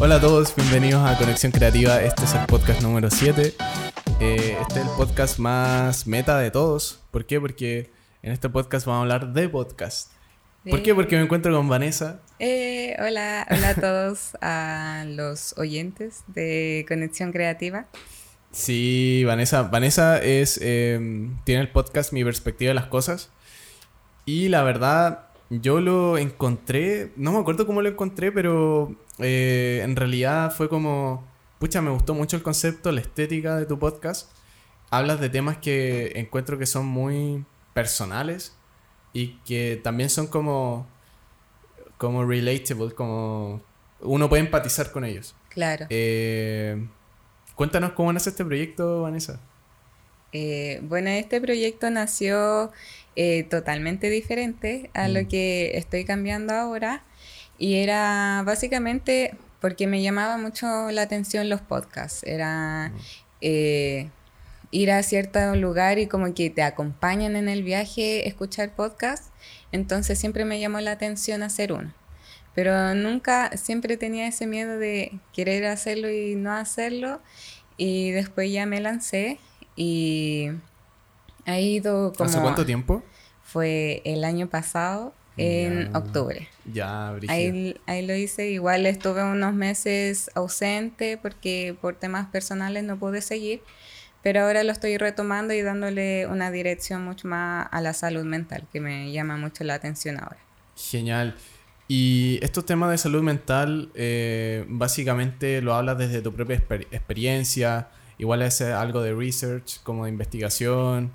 Hola a todos, bienvenidos a Conexión Creativa. Este es el podcast número 7. Eh, este es el podcast más meta de todos. ¿Por qué? Porque en este podcast vamos a hablar de podcast. ¿Por qué? Porque me encuentro con Vanessa. Eh, hola, hola a todos, a los oyentes de Conexión Creativa. Sí, Vanessa. Vanessa es, em, tiene el podcast Mi Perspectiva de las Cosas. Y la verdad, yo lo encontré, no me acuerdo cómo lo encontré, pero eh, en realidad fue como, pucha, me gustó mucho el concepto, la estética de tu podcast. Hablas de temas que encuentro que son muy personales y que también son como, como relatable, como uno puede empatizar con ellos. Claro. Eh, cuéntanos cómo nace este proyecto, Vanessa. Eh, bueno, este proyecto nació eh, totalmente diferente a lo mm. que estoy cambiando ahora y era básicamente porque me llamaba mucho la atención los podcasts. Era mm. eh, ir a cierto lugar y como que te acompañan en el viaje escuchar podcasts. Entonces siempre me llamó la atención hacer uno. Pero nunca, siempre tenía ese miedo de querer hacerlo y no hacerlo. Y después ya me lancé y ha ido como... ¿Hace cuánto tiempo? Fue el año pasado, en octubre. Ya, ahí, ahí lo hice. Igual estuve unos meses ausente porque por temas personales no pude seguir. Pero ahora lo estoy retomando y dándole una dirección mucho más a la salud mental, que me llama mucho la atención ahora. Genial. Y estos temas de salud mental, eh, básicamente lo hablas desde tu propia experiencia, Igual es algo de research, como de investigación.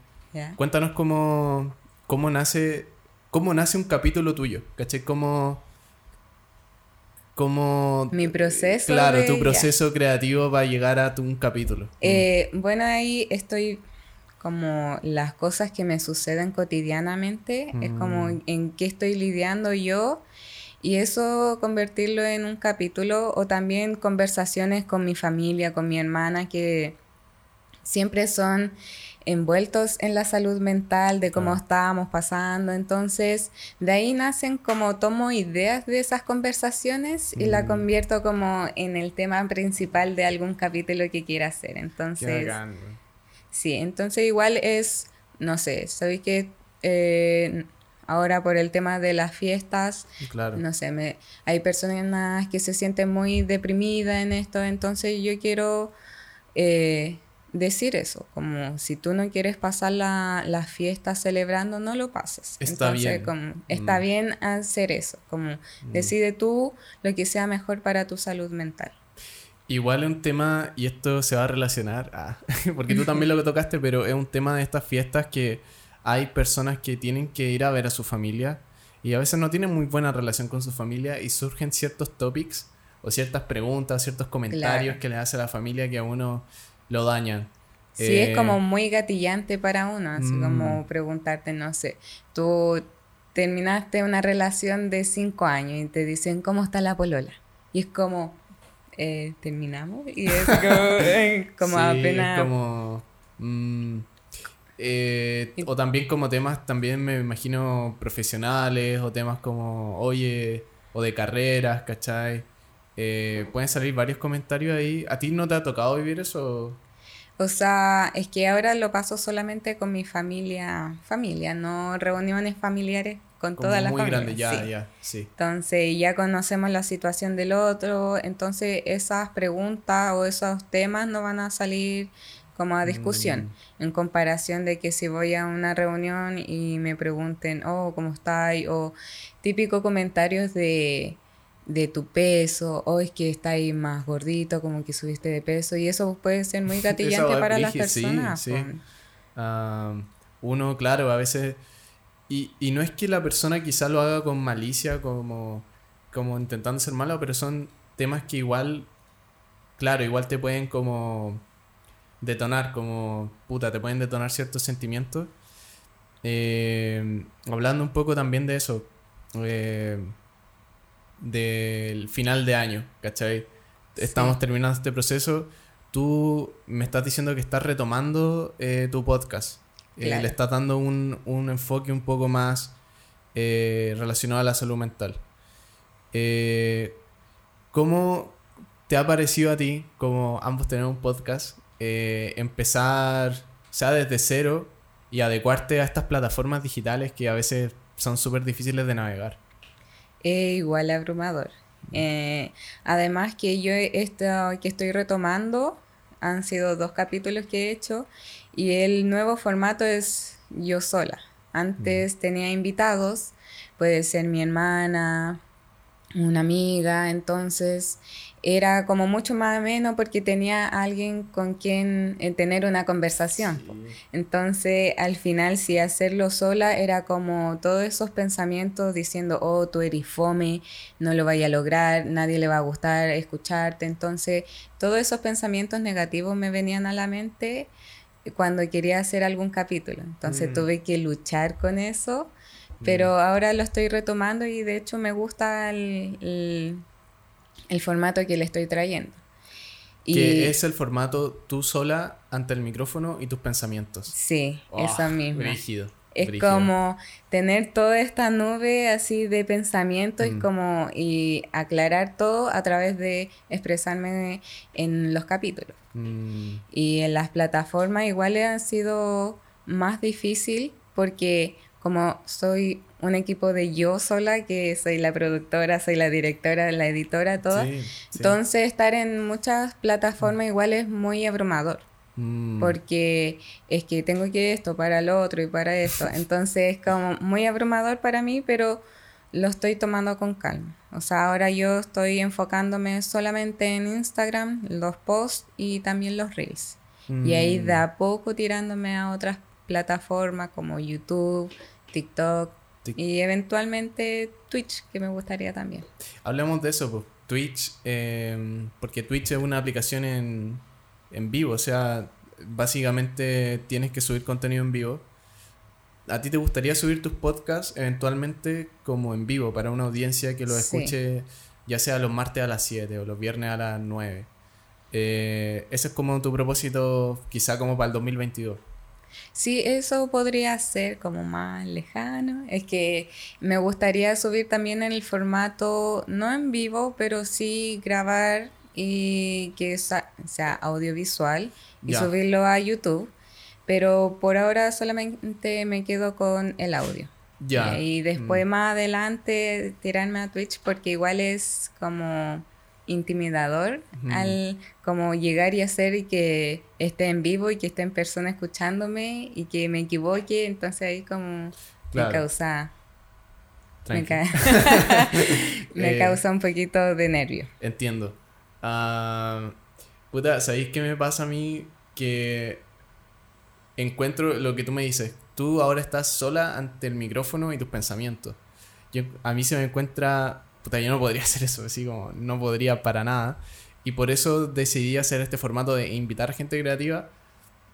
Cuéntanos cómo, cómo, nace, cómo nace un capítulo tuyo, ¿cachai? Cómo... cómo Mi proceso. Claro, tu proceso creativo va a llegar a tu, un capítulo. Eh, bueno, ahí estoy como las cosas que me suceden cotidianamente, es como mm. en qué estoy lidiando yo y eso convertirlo en un capítulo o también conversaciones con mi familia, con mi hermana, que siempre son envueltos en la salud mental, de cómo estábamos pasando. Entonces, de ahí nacen como tomo ideas de esas conversaciones y la mm. convierto como en el tema principal de algún capítulo que quiera hacer. Entonces, sí, entonces igual es, no sé, sabéis que eh, Ahora por el tema de las fiestas, no sé, me, hay personas que se sienten muy deprimidas en esto, entonces yo quiero eh, decir eso, como si tú no quieres pasar la, la fiesta celebrando, no lo pases. Está bien. Como, está mm. bien hacer eso, como mm. decide tú lo que sea mejor para tu salud mental. Igual es un tema, y esto se va a relacionar, ah, porque tú también lo que tocaste, pero es un tema de estas fiestas que hay personas que tienen que ir a ver a su familia y a veces no tienen muy buena relación con su familia y surgen ciertos topics o ciertas preguntas, ciertos comentarios que le hace a la familia que a uno lo dañan. Sí, es como eh, muy gatillante para uno, así como mm. preguntarte, no sé, tú terminaste una relación de cinco años y te dicen, ¿cómo está la polola? Y es como, eh, terminamos y es como, apenas... Como, mm, eh, o también como temas, también me imagino profesionales, o temas como, oye, o de carreras, ¿cachai? Eh, pueden salir varios comentarios ahí. ¿A ti no te ha tocado vivir eso? O sea, es que ahora lo paso solamente con mi familia, familia, no reuniones familiares con toda la familia. Muy grande, ya, ya, sí. Entonces ya conocemos la situación del otro, entonces esas preguntas o esos temas no van a salir como a discusión, mm. en comparación de que si voy a una reunión y me pregunten, oh, ¿cómo estás? O típico comentarios de, de tu peso, o es que estás ahí más gordito, como que subiste de peso, y eso puede ser muy gatillante para las personas. Sí, uno, claro, a veces... Y, y no es que la persona quizá lo haga con malicia, como, como intentando ser malo, pero son temas que igual, claro, igual te pueden como detonar, como puta, te pueden detonar ciertos sentimientos. Eh, hablando un poco también de eso, eh, del final de año, ¿cachai? Estamos terminando este proceso. Tú me estás diciendo que estás retomando eh, tu podcast. le estás dando un, un, enfoque un poco más relacionado a la salud mental. ¿Cómo, te ha parecido a ti, como ambos tenemos un podcast, eh, empezar, o sea, desde cero y adecuarte a estas plataformas digitales que a veces son súper difíciles de navegar? Es igual abrumador. Eh, además que yo esto que estoy retomando han sido dos capítulos que he hecho y el nuevo formato es yo sola. Antes tenía invitados, puede ser mi hermana, una amiga, entonces era como mucho más ameno porque tenía alguien con quien eh, tener una conversación. Entonces, al final, si hacerlo sola era como todos esos pensamientos diciendo, oh, tú eres fome, no lo vaya a lograr, nadie le va a gustar escucharte. Entonces, todos esos pensamientos negativos me venían a la mente cuando quería hacer algún capítulo. Entonces, mm. tuve que luchar con eso. Pero mm. ahora lo estoy retomando y de hecho me gusta el el formato que le estoy trayendo. Y que es el formato tú sola ante el micrófono y tus pensamientos. Sí, oh, eso mismo. Es como tener toda esta nube así de pensamientos y mm. como y aclarar todo a través de expresarme en los capítulos. Mm. Y en las plataformas igual han sido más difícil porque como soy un equipo de yo sola, que soy la productora, soy la directora, la editora, todo. Entonces estar en muchas plataformas igual es muy abrumador. Mm. Porque es que tengo que esto para lo otro y para eso. Entonces es como muy abrumador para mí, pero lo estoy tomando con calma. O sea, ahora yo estoy enfocándome solamente en Instagram, los posts y también los reels. Y ahí mm. de a poco tirándome a otras plataformas como YouTube, TikTok y eventualmente Twitch, que me gustaría también. Hablemos de eso, pues. Twitch, em, porque Twitch es una aplicación en, en vivo, o sea, básicamente tienes que subir contenido en vivo. ¿A ti te gustaría subir tus podcasts eventualmente como en vivo para una audiencia que lo escuche ya sea los martes a las 7 o los viernes a las 9? Eh, ese es como tu propósito quizá como para el 2022. Sí, eso podría ser como más lejano. Es que me gustaría subir también en el formato, no en vivo, pero sí grabar y que sea, audiovisual y subirlo a YouTube. Pero por ahora solamente me quedo con el audio. Ya. Y después mm. más adelante tirarme a Twitch porque igual es como intimidador al como llegar y hacer y que esté en vivo y que esté en persona escuchándome y que me equivoque, entonces ahí como me causa me, eh, causa un poquito de nervio. Entiendo. Uh, puta, ¿sabéis qué me pasa a mí? Que encuentro lo que tú me dices. Tú ahora estás sola ante el micrófono y tus pensamientos. Yo, a mí se me encuentra puta, yo no podría hacer eso, así como no podría para nada. Y por eso decidí hacer este formato de invitar gente creativa,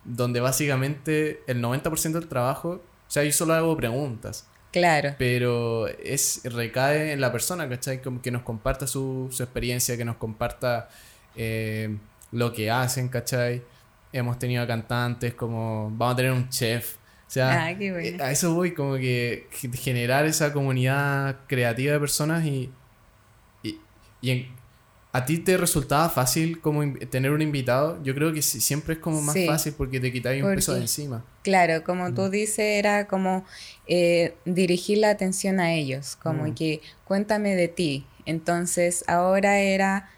donde básicamente el 90% del trabajo, o sea, yo solo hago preguntas. Claro. Pero es recae en la persona, ¿cachai? Como que nos comparta su, su experiencia, que nos comparta eh, lo que hacen, ¿cachai? Hemos tenido cantantes como, vamos a tener un chef, o sea, ah, eh, a eso voy, como que generar esa comunidad creativa de personas y, y, ¿A ti te resultaba fácil como tener un invitado? Yo creo que siempre es como más fácil porque te quitáis un peso de encima. Claro, como tú mm. dices, era como eh, dirigir la atención a ellos, como mm. que cuéntame de ti. Entonces ahora era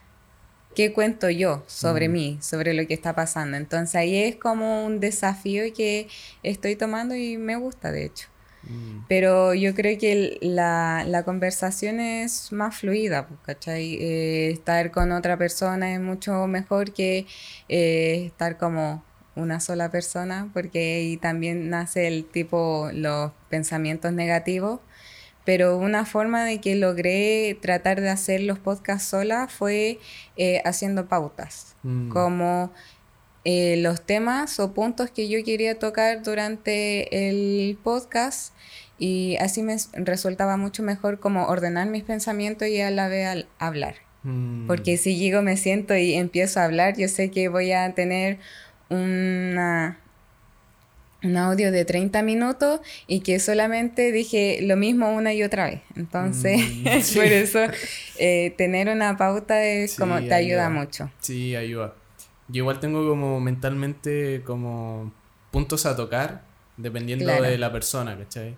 qué cuento yo sobre mm. mí, sobre lo que está pasando. Entonces ahí es como un desafío que estoy tomando y me gusta, de hecho. Mm. Pero yo creo que la, la conversación es más fluida, pues, ¿cachai? Eh, estar con otra persona es mucho mejor que eh, estar como una sola persona, porque ahí también nace el tipo, los pensamientos negativos. Pero una forma de que logré tratar de hacer los podcasts sola fue eh, haciendo pautas, mm. como eh, los temas o puntos que yo quería tocar durante el podcast y así me resultaba mucho mejor como ordenar mis pensamientos y a la vez hablar. Mm. Porque si llego, me siento y empiezo a hablar, yo sé que voy a tener una, un audio de 30 minutos y que solamente dije lo mismo una y otra vez. Entonces, mm, por eso eh, tener una pauta es como te ayuda. mucho. Sí, ayuda. Yo igual tengo como mentalmente como puntos a tocar dependiendo de la persona, ¿cachai?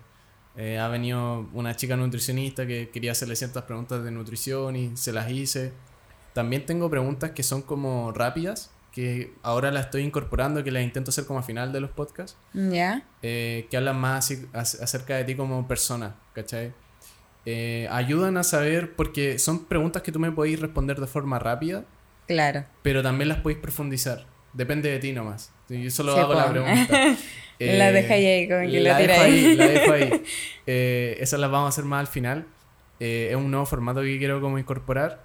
Eh, ha venido una chica nutricionista que quería hacerle ciertas preguntas de nutrición y se las hice. También tengo preguntas que son como rápidas, que ahora las estoy incorporando, que las intento hacer como a final de los podcasts. Ya. Eh, que hablan más acerca de ti como persona, ¿cachai? Eh, ayudan a saber, porque son preguntas que tú me podéis responder de forma rápida. Claro. Pero también las podéis profundizar. Depende de ti nomás. Yo solo hago la pregunta. la deja ahí, como que la, ahí. La dejo ahí. Eh, esas las vamos a hacer más al final. es un nuevo formato que quiero como incorporar.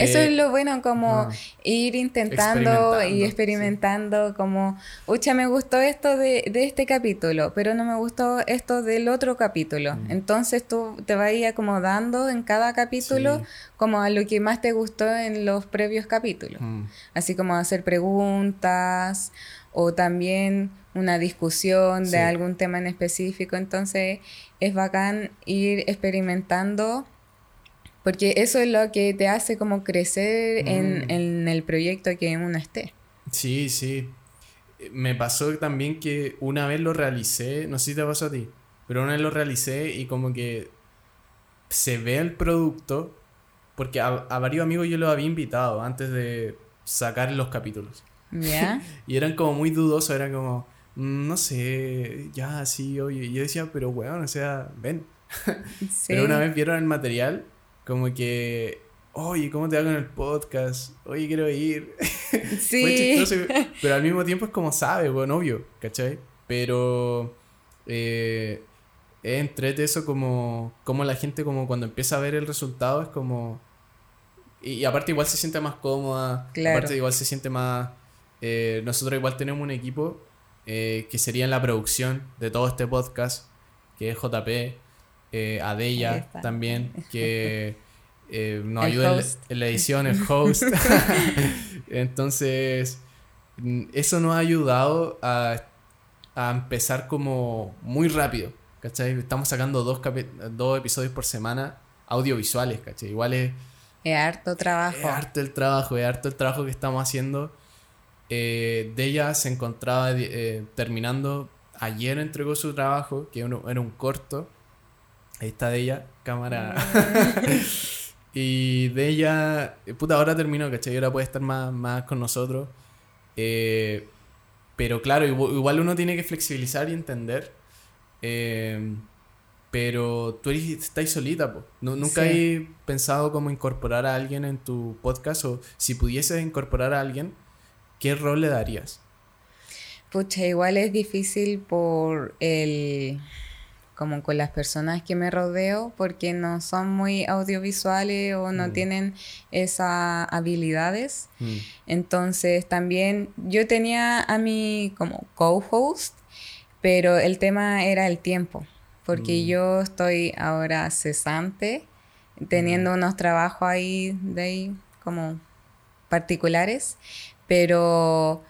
Eso es lo bueno, como ir intentando y experimentando, como, ucha, me gustó esto de, este capítulo, pero no me gustó esto del otro capítulo. Mm. Entonces tú te vas a ir acomodando en cada capítulo como a lo que más te gustó en los previos capítulos. Mm. Así como hacer preguntas o también una discusión de algún tema en específico. Entonces es bacán ir experimentando porque eso es lo que te hace como crecer en, mm. en, el proyecto que uno esté. Sí, sí. Me pasó también que una vez lo realicé, no sé si te pasó a ti, pero una vez lo realicé y como que se ve el producto, porque a, varios amigos yo los había invitado antes de sacar los capítulos. ¿Ya? y eran como muy dudosos, eran como, mm, no sé, ya, sí, oye. Y yo decía, pero bueno, o sea, ven. pero una vez vieron el material como que, oye, ¿cómo te va con el podcast? Oye, quiero ir. Sí. pero al mismo tiempo es como sabe, bueno, obvio, ¿cachai? Pero eh, entrete eso como, como la gente como cuando empieza a ver el resultado es como... Y, aparte igual se siente más cómoda, aparte igual se siente más... Eh, nosotros igual tenemos un equipo eh, que sería en la producción de todo este podcast, que es JP, eh, Adella también, que eh, nos ayuda en, la edición, el host. Entonces, eso nos ha ayudado a, a empezar como muy rápido, ¿cachai? Estamos sacando dos, dos episodios por semana audiovisuales, ¿cachai? Igual es... Es harto trabajo. Es harto el trabajo, es harto el trabajo que estamos haciendo. Eh, de ella se encontraba eh, terminando, ayer entregó su trabajo, que era un corto, Ahí está de ella, cámara. y de ella, puta, ahora terminó, ¿cachai? Ahora puede estar más, más con nosotros. Eh, pero claro, igual uno tiene que flexibilizar y entender. Eh, pero tú eres, estás solita, po. ¿Nunca has pensado cómo incorporar a alguien en tu podcast? O si pudieses incorporar a alguien, ¿qué rol le darías? Pucha, igual es difícil por el como con las personas que me rodeo porque no son muy audiovisuales o no mm. tienen esas habilidades. Mm. Entonces también yo tenía a mi como co-host, pero el tema era el tiempo, porque mm. yo estoy ahora cesante, teniendo unos trabajos ahí de ahí como particulares, pero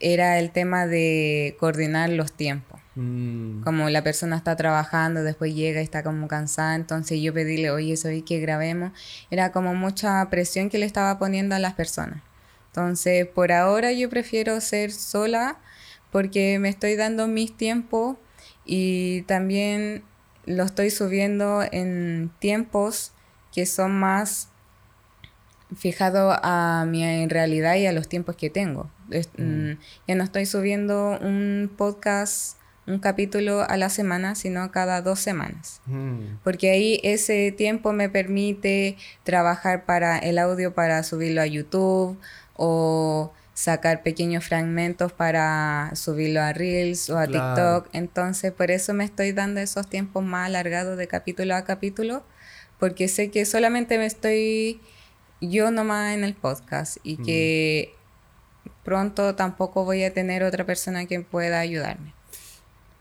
era el tema de coordinar los tiempos. Mm. Como la persona está trabajando, después llega y está como cansada, entonces yo pedirle, oye, soy que grabemos, era como mucha presión que le estaba poniendo a las personas. Entonces, por ahora yo prefiero ser sola porque me estoy dando mis tiempos y también lo estoy subiendo en tiempos que son más fijados a mi realidad y a los tiempos que tengo. Mm. Mm, ya no estoy subiendo un podcast un capítulo a la semana, sino cada dos semanas. Mm. Porque ahí ese tiempo me permite trabajar para el audio para subirlo a YouTube o sacar pequeños fragmentos para subirlo a Reels o a TikTok. Entonces, por eso me estoy dando esos tiempos más alargados de capítulo a capítulo, porque sé que solamente me estoy yo nomás en el podcast y que mm. pronto tampoco voy a tener otra persona que pueda ayudarme.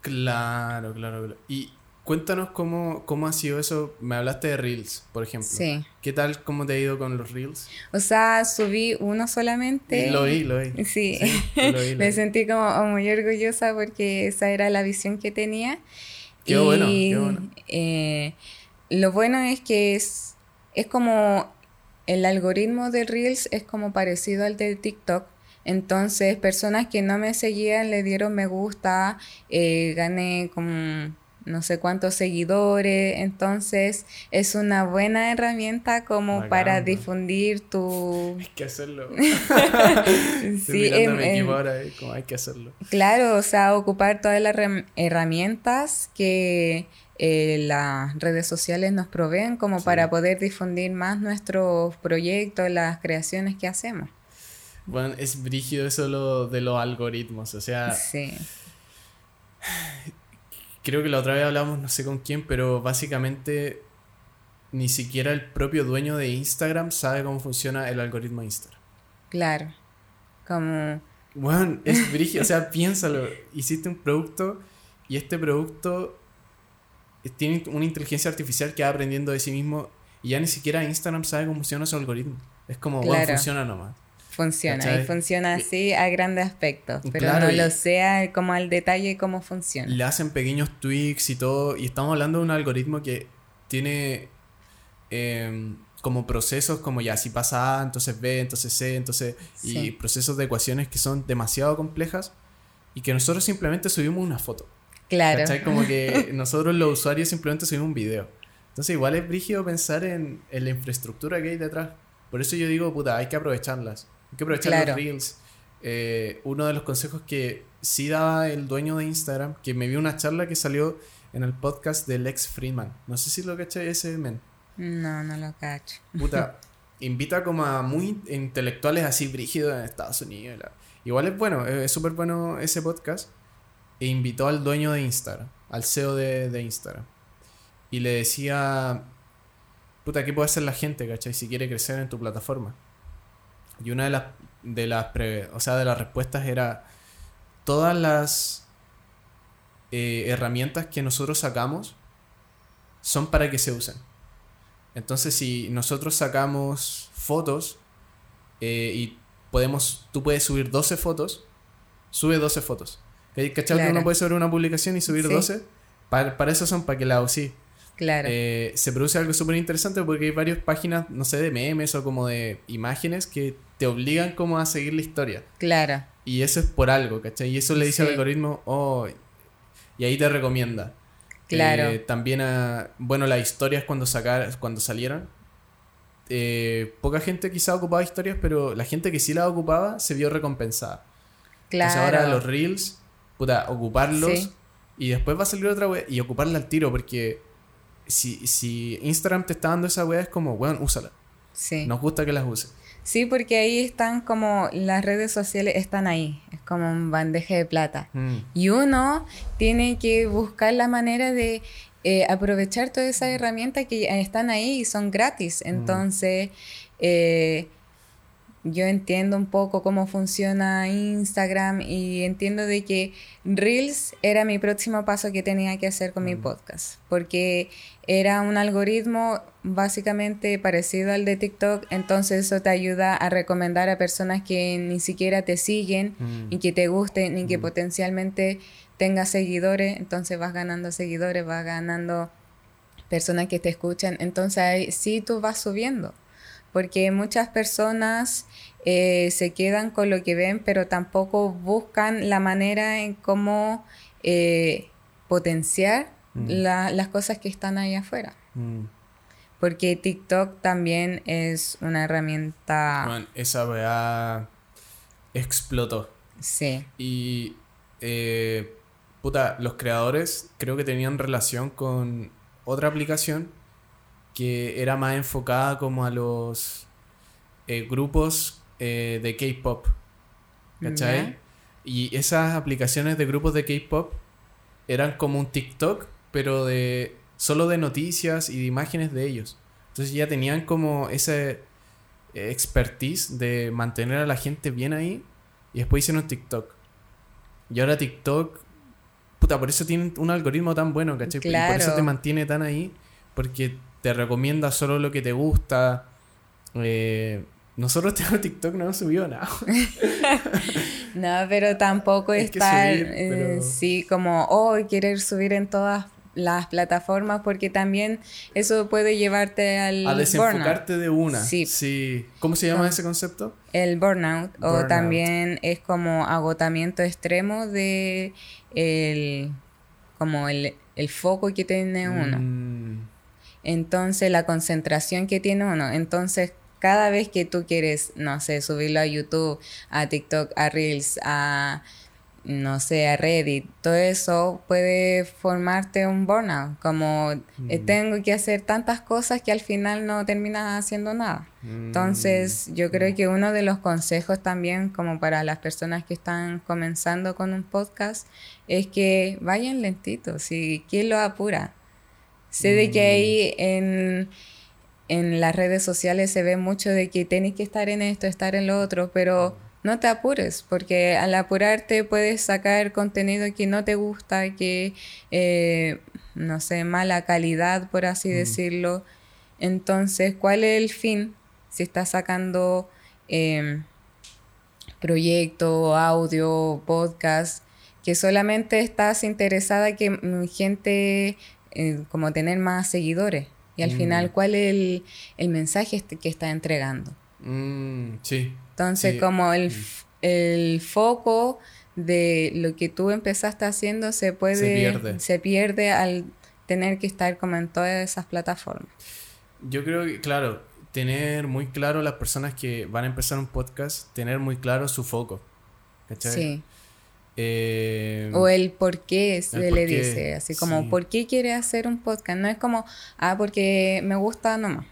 Claro, claro, claro. Y cuéntanos cómo, cómo ha sido eso. Me hablaste de Reels, por ejemplo. Sí. ¿Qué tal, cómo te ha ido con los Reels? O sea, subí uno solamente. Lo vi, lo vi. Sí, me sentí como muy orgullosa porque esa era la visión que tenía. Qué bueno, qué bueno. Eh, lo bueno es que es, es como el algoritmo de Reels es como parecido al de TikTok. Entonces, personas que no me seguían le dieron me gusta, eh, gané como no sé cuántos seguidores, entonces es una buena herramienta como para difundir tu... Hay que hacerlo. sí, em, em, como hay que hacerlo. Claro, o sea, ocupar todas las herramientas que eh, las redes sociales nos proveen como para poder difundir más nuestros proyectos, las creaciones que hacemos. Bueno, es brígido eso de los algoritmos, o sea... Sí creo que la otra vez hablamos, no sé con quién, pero básicamente ni siquiera el propio dueño de Instagram sabe cómo funciona el algoritmo de Instagram. Claro. Como. Bueno, es brígido. o sea, piénsalo. Hiciste un producto y este producto tiene una inteligencia artificial que va aprendiendo de sí mismo y ya ni siquiera Instagram sabe cómo funciona su algoritmo. Es como, bueno, funciona nomás funciona. Y funciona así a grandes aspectos, pero no lo sea como al detalle cómo funciona. Le hacen pequeños tweaks y todo, y estamos hablando de un algoritmo que tiene em, como procesos como ya si pasa A, entonces B, entonces C, entonces... Y procesos de ecuaciones que son demasiado complejas y que nosotros simplemente subimos una foto. Claro. Como que nosotros los usuarios simplemente subimos un video. Entonces igual es brígido pensar en, en la infraestructura que hay detrás. Por eso yo digo, puta, hay que aprovecharlas. Hay que aprovechar los Reels. Eh, uno de los consejos que sí daba el dueño de Instagram, que me vio una charla que salió en el podcast de Lex Friedman. No sé si lo caché ese men. No, no lo cacho. Puta, invita como a muy intelectuales así brígidos en Estados Unidos. Igual es bueno, es súper bueno ese podcast. E invitó al dueño de Instagram, al CEO de, de Instagram. Y le decía, puta, ¿qué puede hacer la gente, cachai? Si quiere crecer en tu plataforma. Y una de las, de las, o sea, de las respuestas era, todas las eh, herramientas que nosotros sacamos son para que se usen. Entonces, si nosotros sacamos fotos eh, y podemos, tú puedes subir 12 fotos, sube 12 fotos. ¿Cachai? Que uno puede subir una publicación y subir 12. Para, para, eso son para que la UCI. Claro. Eh, se produce algo súper interesante porque hay varias páginas, no sé, de memes o como de imágenes que te obligan como a seguir la historia. Claro. Y eso es por algo, ¿cachai? Y eso le dice al algoritmo, oh, y ahí te recomienda. Claro. Eh, también, a, bueno, las historias cuando, sacar, cuando salieron, eh, poca gente quizá ocupaba historias, pero la gente que sí las ocupaba se vio recompensada. Claro. Entonces ahora los reels, puta, ocuparlos y después va a salir otra web y ocuparla al tiro porque si, si Instagram te está dando esa web es como, bueno, úsala. Sí. Nos gusta que las uses. Sí, porque ahí están como las redes sociales están ahí, es como un bandeja de plata. Mm. Y uno tiene que buscar la manera de eh, aprovechar todas esas herramientas que están ahí y son gratis. Mm. Entonces, eh, yo entiendo un poco cómo funciona Instagram y entiendo de que Reels era mi próximo paso que tenía que hacer con mi mm. podcast, porque era un algoritmo básicamente parecido al de TikTok, entonces eso te ayuda a recomendar a personas que ni siquiera te siguen mm. y que te gusten y que mm. potencialmente tengas seguidores, entonces vas ganando seguidores, vas ganando personas que te escuchan, entonces ahí sí tú vas subiendo porque muchas personas eh, se quedan con lo que ven, pero tampoco buscan la manera en cómo eh, potenciar mm. las cosas que están ahí afuera. Mm. Porque TikTok también es una herramienta... esa weá explotó. Sí. Y, eh, puta, los creadores creo que tenían relación con otra aplicación que era más enfocada como a los eh, grupos eh, de K-pop. ¿Cachai? Y esas aplicaciones de grupos de K-pop eran como un TikTok, pero de solo de noticias y de imágenes de ellos. Entonces ya tenían como ese expertise de mantener a la gente bien ahí y después hicieron TikTok. Y ahora TikTok puta, por eso tiene un algoritmo tan bueno, ¿cachai? Y por eso te mantiene tan ahí, porque te recomienda solo lo que te gusta. Eh, nosotros tenemos TikTok, no hemos subido nada. no, pero tampoco es estar, eh, sí, como, oh, querer subir en todas las plataformas porque también eso puede llevarte al a desenfocarte de una sí. sí cómo se llama ese concepto el burnout, o también es como agotamiento extremo de el como el, foco que tiene uno mm. Entonces la concentración que tiene uno entonces cada vez que tú quieres no sé subirlo a YouTube a TikTok a Reels a no sé, a Reddit, todo eso puede formarte un burnout, como eh, tengo que hacer tantas cosas que al final no terminas haciendo nada. Entonces, yo creo que uno de los consejos también, como para las personas que están comenzando con un podcast, es que vayan lentitos y ¿quién lo apura? Sé de que ahí en, en las redes sociales se ve mucho de que tienes que estar en esto, estar en lo otro, pero no te apures, porque al apurarte puedes sacar contenido que no te gusta, que, eh, no sé, mala calidad, por así decirlo. Entonces, ¿cuál es el fin? Si estás sacando eh, proyecto, audio, podcast, que solamente estás interesada que mm, gente, eh, como tener más seguidores. Y al final, ¿cuál es el, mensaje este que está entregando? Mm, sí, entonces, como el, mm. el, foco de lo que tú empezaste haciendo se puede... Se pierde. Se pierde al tener que estar como en todas esas plataformas. Yo creo que, claro, tener muy claro las personas que van a empezar un podcast, tener muy claro su foco. ¿Cachai? Sí. Eh, o el por qué se le dice, así como, ¿por qué quiere hacer un podcast? No es como, ah, porque me gusta nomás.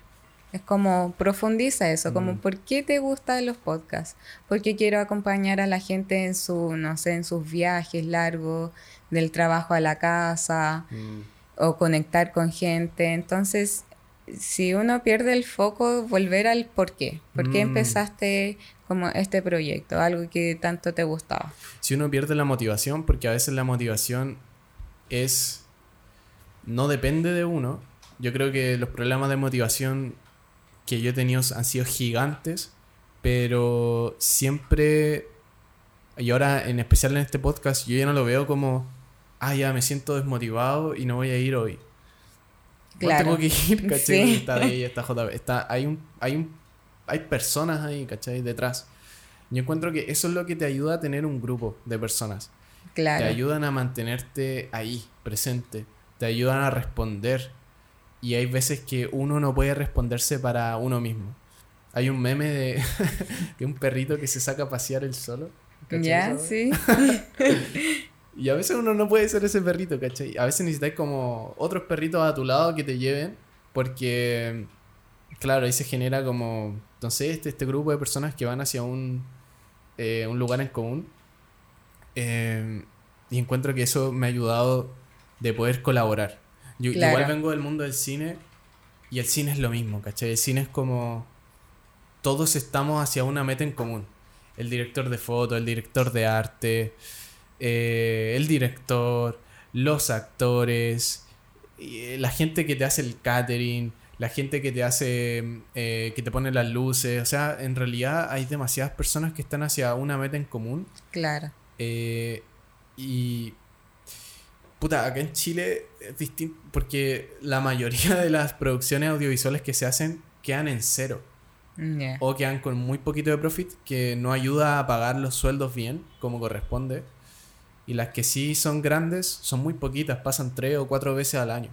Es como profundiza eso, como mm. ¿por qué te gustan los podcasts? Porque quiero acompañar a la gente en su, no sé, en sus viajes largos, del trabajo a la casa, mm. o conectar con gente. Entonces, si uno pierde el foco, volver al por qué. ¿Por qué mm. empezaste como este proyecto? Algo que tanto te gustaba. Si uno pierde la motivación, porque a veces la motivación es. no depende de uno. Yo creo que los problemas de motivación que yo he tenido han sido gigantes, pero siempre, y ahora en especial en este podcast, yo ya no lo veo como, ah, ya me siento desmotivado y no voy a ir hoy. Claro. tengo que ir, ¿cachai? Está de está JB, está, hay, un, hay, un, hay personas ahí, ¿cachai? Detrás. Yo encuentro que eso es lo que te ayuda a tener un grupo de personas. Claro. Te ayudan a mantenerte ahí, presente. Te ayudan a responder y hay veces que uno no puede responderse para uno mismo. Hay un meme de, un perrito que se saca a pasear el solo. Ya, sí. y a veces uno no puede ser ese perrito, ¿cachai? A veces necesitas como otros perritos a tu lado que te lleven, porque, claro, ahí se genera como, entonces, este, este grupo de personas que van hacia un, eh, un lugar en común. Eh, y encuentro que eso me ha ayudado de poder colaborar. Yo igual vengo del mundo del cine y el cine es lo mismo, ¿cachai? El cine es como todos estamos hacia una meta en común. El director de foto, el director de arte, eh, el director, los actores, eh, la gente que te hace el catering, la gente que te hace, eh, que te pone las luces. O sea, en realidad hay demasiadas personas que están hacia una meta en común. Claro. y puta, acá en Chile es distinto porque la mayoría de las producciones audiovisuales que se hacen quedan en cero. O quedan con muy poquito de profit que no ayuda a pagar los sueldos bien como corresponde. Y las que sí son grandes son muy poquitas, pasan tres o cuatro veces al año.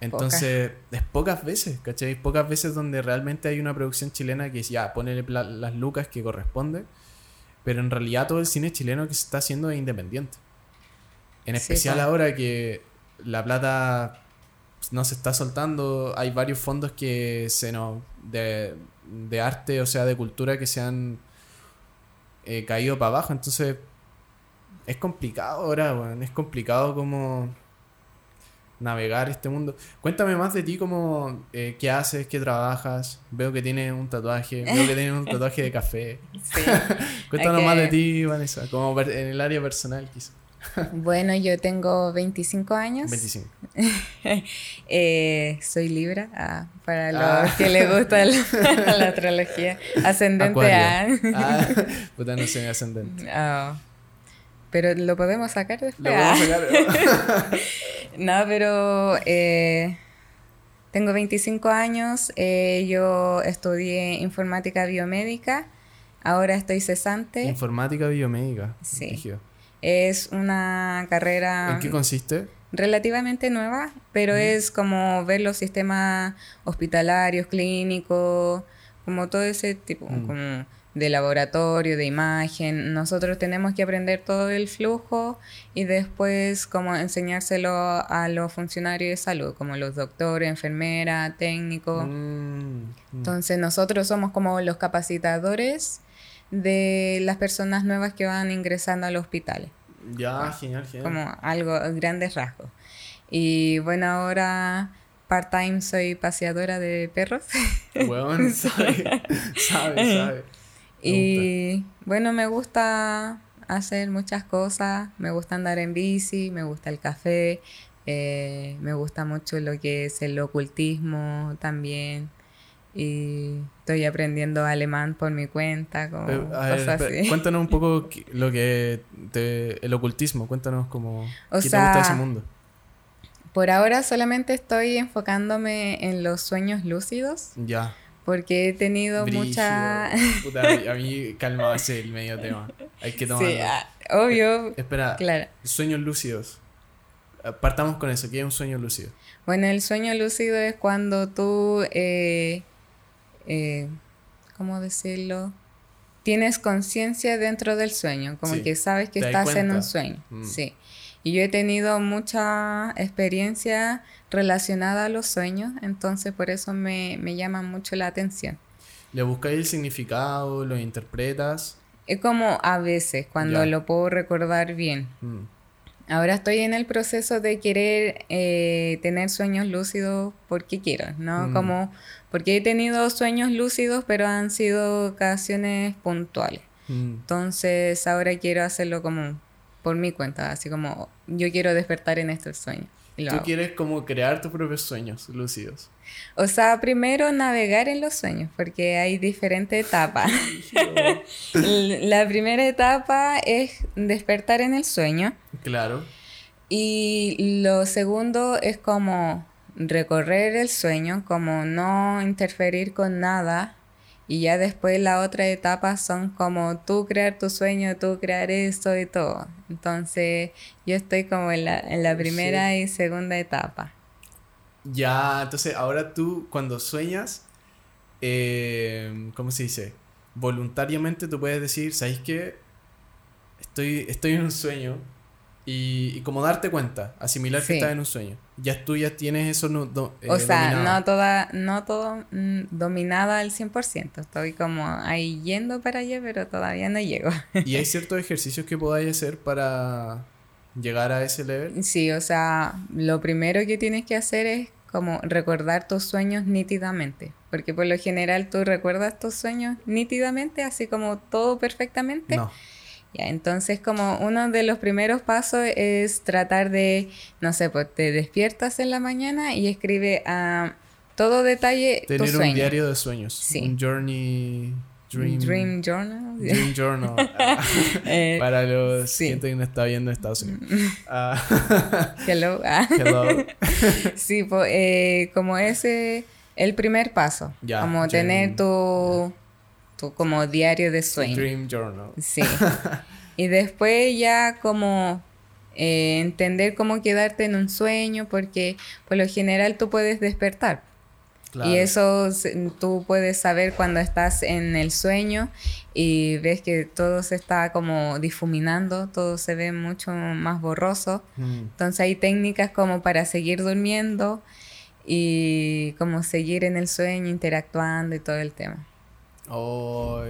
Entonces, es pocas veces, ¿cachai? Pocas veces donde realmente hay una producción chilena que ya pone las lucas que corresponde. Pero en realidad todo el cine chileno que se está haciendo es independiente. En especial ahora que la plata no se está soltando, hay varios fondos que se no de, de arte, o sea, de cultura que se han eh, caído para abajo, entonces es complicado ahora, es complicado como navegar este mundo. Cuéntame más de ti, como eh, qué haces, qué trabajas. Veo que tienes un tatuaje, veo que tienes un tatuaje de café. Cuéntanos más de ti, Vanessa, como en el área personal quizás. Bueno, yo tengo 25 años. 25. Eh, soy Libra, ah, para los ah. que les gusta la, astrología. Ascendente A. Ah, puta, no sé ascendente. Oh. Pero lo podemos sacar después. Lo podemos sacar. no, pero eh, tengo 25 años. Eh, yo estudié informática biomédica. Ahora estoy cesante. Informática biomédica. Sí. Es una carrera... ¿En qué consiste? Relativamente nueva, pero es como ver los sistemas hospitalarios, clínicos, como todo ese tipo, mm. como de laboratorio, de imagen. Nosotros tenemos que aprender todo el flujo y después como enseñárselo a los funcionarios de salud, como los doctores, enfermeras, técnicos. Mm, mm. Entonces nosotros somos como los capacitadores de las personas nuevas que van ingresando al hospital. Ya, genial, genial. Como algo, grandes rasgos. Y bueno, ahora part-time soy paseadora de perros. Bueno, sabe, sabe, sabe. Y bueno, me gusta hacer muchas cosas. Me gusta andar en bici, me gusta el café, eh, me gusta mucho lo que es el ocultismo también y estoy aprendiendo alemán por mi cuenta, como cosas así. Cuéntanos un poco lo que el ocultismo, cuéntanos cómo qué te gusta ese mundo. Por ahora solamente estoy enfocándome en los sueños lúcidos. Ya. Porque he tenido mucha... Puta, a mí calma ese el medio tema. Hay que tomarlo. Sí, ah, obvio. Eh, espera, claro. sueños lúcidos. Partamos con eso, ¿qué es un sueño lúcido? Bueno, el sueño lúcido es cuando tú eh, eh, ¿cómo decirlo? Tienes conciencia dentro del sueño, como que sabes que estás en un sueño. Mm. Sí. Y yo he tenido mucha experiencia relacionada a los sueños, entonces por eso me, me llama mucho la atención. ¿Le buscáis el significado? ¿Lo interpretas? Es como a veces, cuando lo puedo recordar bien. Mm. Ahora estoy en el proceso de querer eh, tener sueños lúcidos porque quiero, ¿no? Mm. Como porque he tenido sueños lúcidos, pero han sido ocasiones puntuales. Mm. Entonces ahora quiero hacerlo como por mi cuenta, así como yo quiero despertar en este sueño. Tú quieres como crear tus propios sueños lúcidos. O sea, primero navegar en los sueños, porque hay diferentes etapas. la primera etapa es despertar en el sueño. Claro. Y lo segundo es como recorrer el sueño, como no interferir con nada. Y ya después la otra etapa son como tú crear tu sueño, tú crear esto y todo. Entonces yo estoy como en la, en la primera y segunda etapa. Ya, entonces ahora tú cuando sueñas, eh, ¿cómo se dice? Voluntariamente tú puedes decir, ¿sabes qué? Estoy, estoy en un sueño y, como darte cuenta, asimilar que estás en un sueño. Ya tú ya tienes eso no, eh, O sea, no toda, no todo mm, dominada al 100%. Estoy como ahí yendo para allá, pero todavía no llego. ¿Y hay ciertos ejercicios que podáis hacer para llegar a ese level? Sí, o sea, lo primero que tienes que hacer es como recordar tus sueños nítidamente. Porque por lo general tú recuerdas tus sueños nítidamente, así como todo perfectamente. No. Ya, entonces como uno de los primeros pasos es tratar de, no sé, pues te despiertas en la mañana y escribe a todo detalle Tener un diario de sueños. Sí. Un journey... Dream, Dream Journal. Dream Journal. Eh, Para los sí. gente que no está viendo en Estados Unidos. Ah. Hello. Ah. Hello. sí, pues, eh, como ese, el primer paso. como tener tu como diario de sueño. Dream Journal. Sí. y después ya como eh, entender cómo quedarte en un sueño, porque por lo general tú puedes despertar. Y eso tú puedes saber cuando estás en el sueño y ves que todo se está como difuminando, todo se ve mucho más borroso. Mm. Entonces hay técnicas como para seguir durmiendo y como seguir en el sueño, interactuando y todo el tema. Oh,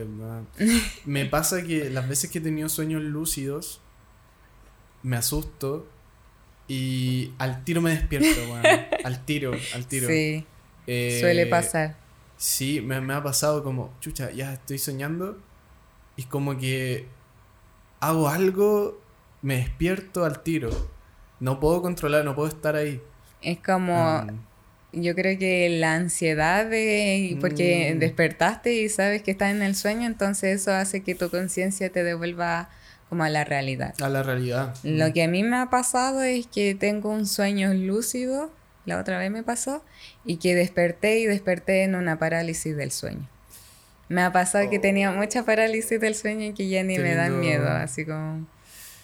me pasa que las veces que he tenido sueños lúcidos, me asusto y al tiro me despierto, al tiro, al tiro. Sí. Eh, suele pasar. Sí, me, me, ha pasado como, chucha, ya estoy soñando y como que hago algo me despierto al tiro. No puedo controlar, no puedo estar ahí. Es como, mm. Yo creo que la ansiedad de, porque mm. despertaste y sabes que estás en el sueño, entonces eso hace que tu conciencia te devuelva como a la realidad. A la realidad. Lo mm. que a mí me ha pasado es que tengo un sueño lúcido, la otra vez me pasó, y que desperté y desperté en una parálisis del sueño. Me ha pasado que tenía oh. mucha parálisis del sueño y que ya ni me dan miedo, así como...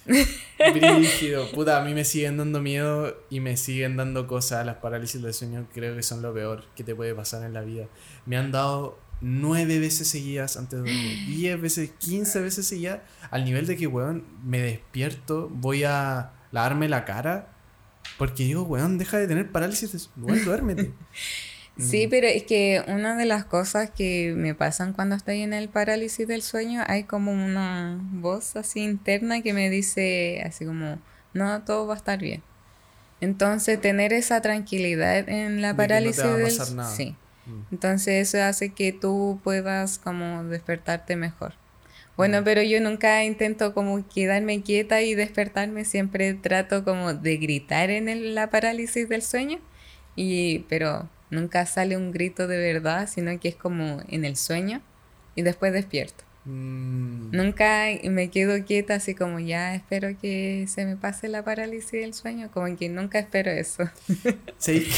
Brígido, puta, a mí me siguen dando miedo y me siguen dando cosas. Las parálisis del sueño creo que son lo peor que te puede pasar en la vida. Me han dado nueve veces seguidas antes de dormir, diez veces, quince veces seguidas, al nivel de que, weón, me despierto, voy a lavarme la cara, porque digo, weón, deja de tener parálisis, weón, duérmete. Sí, mm. pero es que una de las cosas que me pasan cuando estoy en el parálisis del sueño, hay como una voz así interna que me dice así como, no, todo va a estar bien. Entonces, tener esa tranquilidad en la parálisis del sueño. Sí. Mm. Entonces, eso hace que tú puedas como despertarte mejor. Bueno, mm. pero yo nunca intento como quedarme quieta y despertarme, siempre trato como de gritar en la parálisis del sueño. Y, pero Nunca sale un grito de verdad, sino que es como en el sueño y después despierto. Mm. Nunca me quedo quieta así como ya espero que se me pase la parálisis del sueño, como que nunca espero eso. Sí,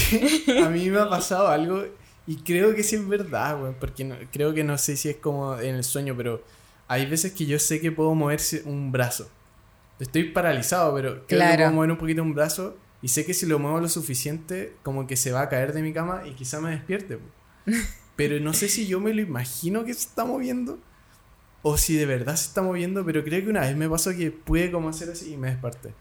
a mí me ha pasado algo y creo que sí es verdad, güey, porque creo que no sé si es como en el sueño, pero hay veces que yo sé que puedo mover un brazo. Estoy paralizado, pero creo que puedo mover un poquito un brazo y sé que si lo muevo lo suficiente, como que se va a caer de mi cama y quizá me despierte. Pero no sé si yo me lo imagino que se está moviendo o si de verdad se está moviendo, pero creo que una vez me pasó que pude como hacer así y me desperté.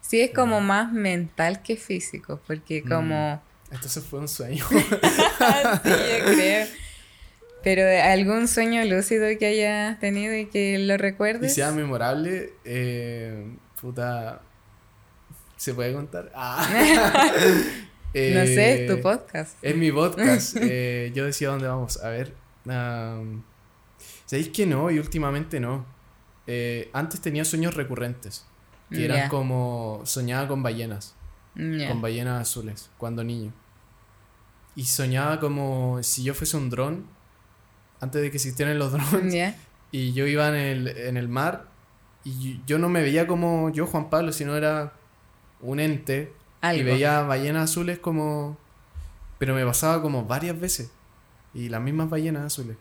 Sí, es como más mental que físico, porque mm. como... Entonces fue un sueño. sí, yo creo. Pero algún sueño lúcido que hayas tenido y que lo recuerdes. Y sea memorable, eh, puta, ¿Se puede contar? Ah. no sé, es tu eh, podcast. Es mi podcast. Eh, yo decía dónde vamos. A ver. ¿Sabéis que no? Y últimamente no. Eh, antes tenía sueños recurrentes. Que eran como. Soñaba con ballenas. Con ballenas azules. Cuando niño. Y soñaba como si yo fuese un dron. Antes de que existieran los drones. Y yo iba en el, en el mar. Y yo no me veía como yo, Juan Pablo, sino era un ente y veía ballenas azules como... Pero me pasaba como varias veces. Y las mismas ballenas azules.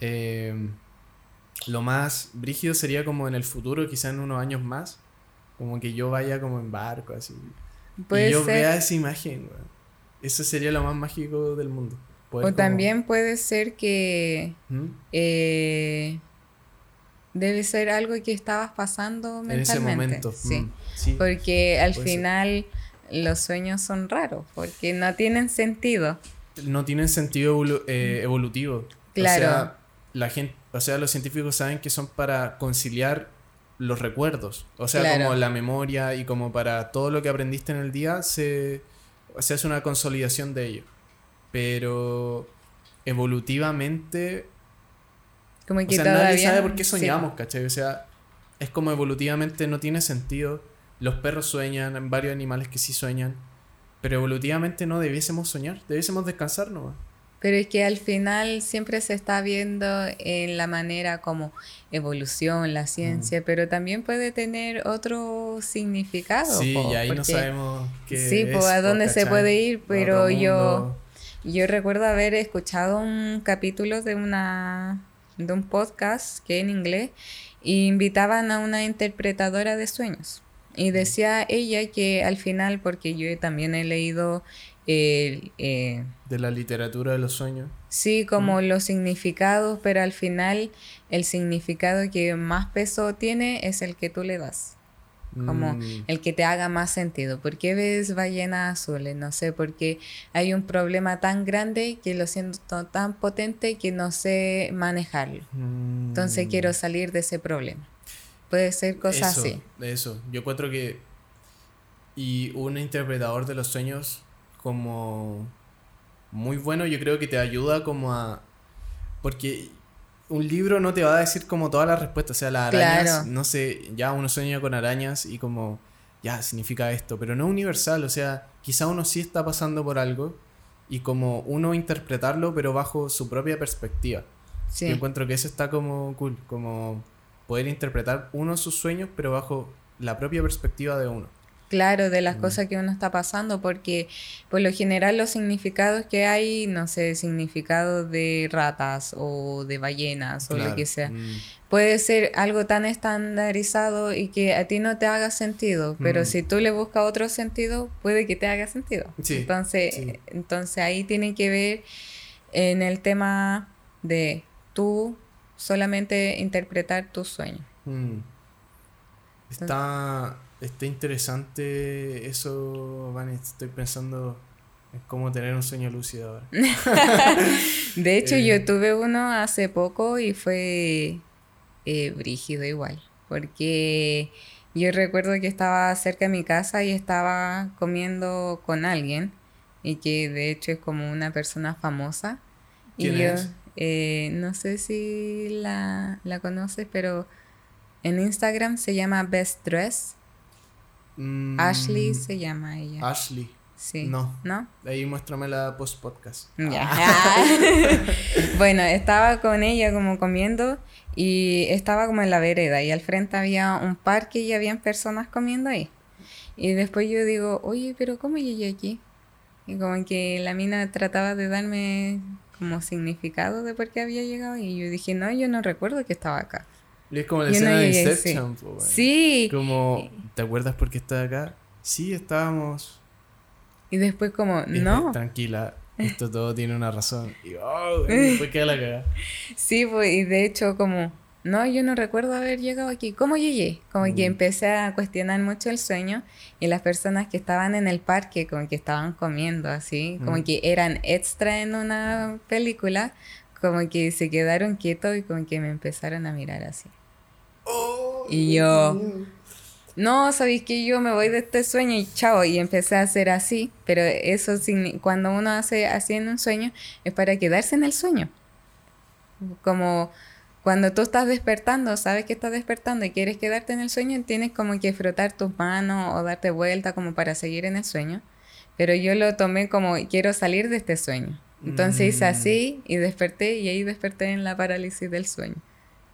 Em, lo más brígido sería como en el futuro, quizá en unos años más. Como que yo vaya como en barco, así. y yo vea esa imagen, Eso sería lo más mágico del mundo. o también puede ser que... ¿Mm? Eh, debe ser algo que estabas pasando mentalmente. En ese momento. Sí. Mm. Porque al final los sueños son raros, porque no tienen sentido. No tienen sentido eh, evolutivo. Claro. O sea, la gente, o sea, los científicos saben que son para conciliar los recuerdos. O sea, como la memoria y como para todo lo que aprendiste en el día se, se hace una consolidación de ello. Pero evolutivamente... Como que o sea, nadie sabe por qué soñamos, ¿cachai? O sea, es como evolutivamente no tiene sentido los perros sueñan, varios animales que sí sueñan. Pero evolutivamente no debiésemos soñar, debiésemos descansar nomás. Pero es que al final siempre se está viendo en la manera como evolución, la ciencia, mm. pero también puede tener otro significado. Sí, y ahí no sabemos qué Sí, pues a dónde se puede ir, pero yo, yo recuerdo haber escuchado un capítulo de una de un podcast que en inglés invitaban a una interpretadora de sueños. Y decía ella que al final, porque yo también he leído... Eh, de la literatura de los sueños. Sí, como los significados, pero al final el significado que más peso tiene es el que tú le das. Como mm. el que te haga más sentido. ¿Por qué ves ballenas azules? No sé, porque hay un problema tan grande que lo siento tan potente que no sé manejarlo. Entonces mm. quiero salir de ese problema. Puede ser cosas así. Eso, yo encuentro que. Y un interpretador de los sueños, como. Muy bueno, yo creo que te ayuda como a. Porque un libro no te va a decir como todas las respuestas. O sea, las arañas, no sé, ya uno sueña con arañas y como, ya, significa esto, pero no universal. O sea, quizá uno sí está pasando por algo y como uno interpretarlo, pero bajo su propia perspectiva. Sí. Yo encuentro que eso está como cool, como poder interpretar uno sus sueños, pero bajo la propia perspectiva de uno. Claro, de las mm. cosas que uno está pasando, porque por lo general los significados que hay, no sé, significados de ratas o de ballenas o lo que sea, mm. puede ser algo tan estandarizado y que a ti no te haga sentido, pero mm. si tú le buscas otro sentido, puede que te haga sentido. entonces, entonces ahí tiene que ver en el tema de tú solamente interpretar tus sueños. Está Está interesante eso, Van. Estoy pensando en cómo tener un sueño lúcido ahora. de hecho, yo eh. tuve uno hace poco y fue eh, brígido igual. Porque yo recuerdo que estaba cerca de mi casa y estaba comiendo con alguien. Y que de hecho es como una persona famosa. y yo eh, no sé si la, la conoces, pero en Instagram se llama Best Dress. Mm. Ashley se llama ella. Ashley. Sí. No. ¿No? Ahí muéstrame la post podcast. Ya. Ah. bueno, estaba con ella como comiendo y estaba como en la vereda y al frente había un parque y habían personas comiendo ahí. Y después yo digo, oye, pero ¿cómo llegué aquí? Y como que la mina trataba de darme como significado de por qué había llegado y yo dije, no, yo no recuerdo que estaba acá. Y es como la escena de Inception. Sí. Como, ¿te acuerdas por qué estás acá? Sí, estábamos. Y después como, no. tranquila, esto todo tiene una razón. Y oh, después queda la cagada. Sí, pues, y de hecho como, no, yo no recuerdo haber llegado aquí. ¿Cómo llegué? Como que mm. empecé a cuestionar mucho el sueño y las personas que estaban en el parque, como que estaban comiendo así, como mm. que eran extra en una película, como que se quedaron quietos y como que me empezaron a mirar así. Oh. y yo, no, sabéis que yo me voy de este sueño y chao, y empecé a hacer así, pero eso cuando uno hace así en un sueño es para quedarse en el sueño. Como cuando tú estás despertando, sabes que estás despertando y quieres quedarte en el sueño, tienes como que frotar tus manos o darte vuelta como para seguir en el sueño. Pero yo lo tomé como quiero salir de este sueño. Entonces hice mm. así y desperté y ahí desperté en la parálisis del sueño.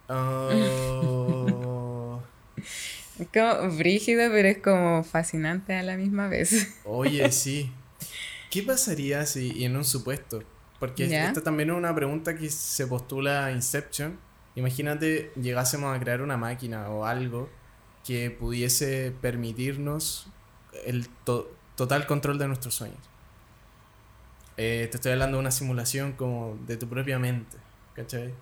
Oh. es como brígido, pero es como fascinante a la misma vez. Oye, sí. ¿Qué pasaría si, en un supuesto, porque esta también es una pregunta que se postula a Inception, imagínate llegásemos a crear una máquina o algo que pudiese permitirnos el total control de nuestros sueños. Eh, te estoy hablando de una simulación como de tu propia mente, ¿cachai?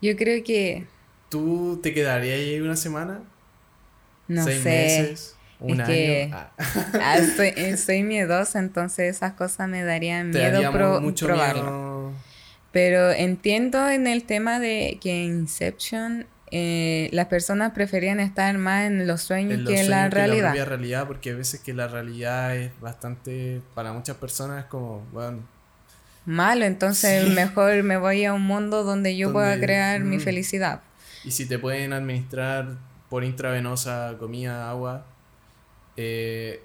Yo creo que... ¿Tú te quedarías ahí una semana? No ¿Seis sé. meses? ¿Un año? Que... Ah. ah eh, soy, miedosa, entonces esas cosas me darían miedo pro mucho probarlo. Pero entiendo en el tema de que Inception eh, las personas preferían estar más en los sueños que en la realidad. la realidad, porque a veces que la realidad es bastante, para muchas personas es como, bueno... Malo, entonces mejor me voy a un mundo donde yo pueda crear mi mm. felicidad. Y si te pueden administrar por intravenosa comida, agua, eh,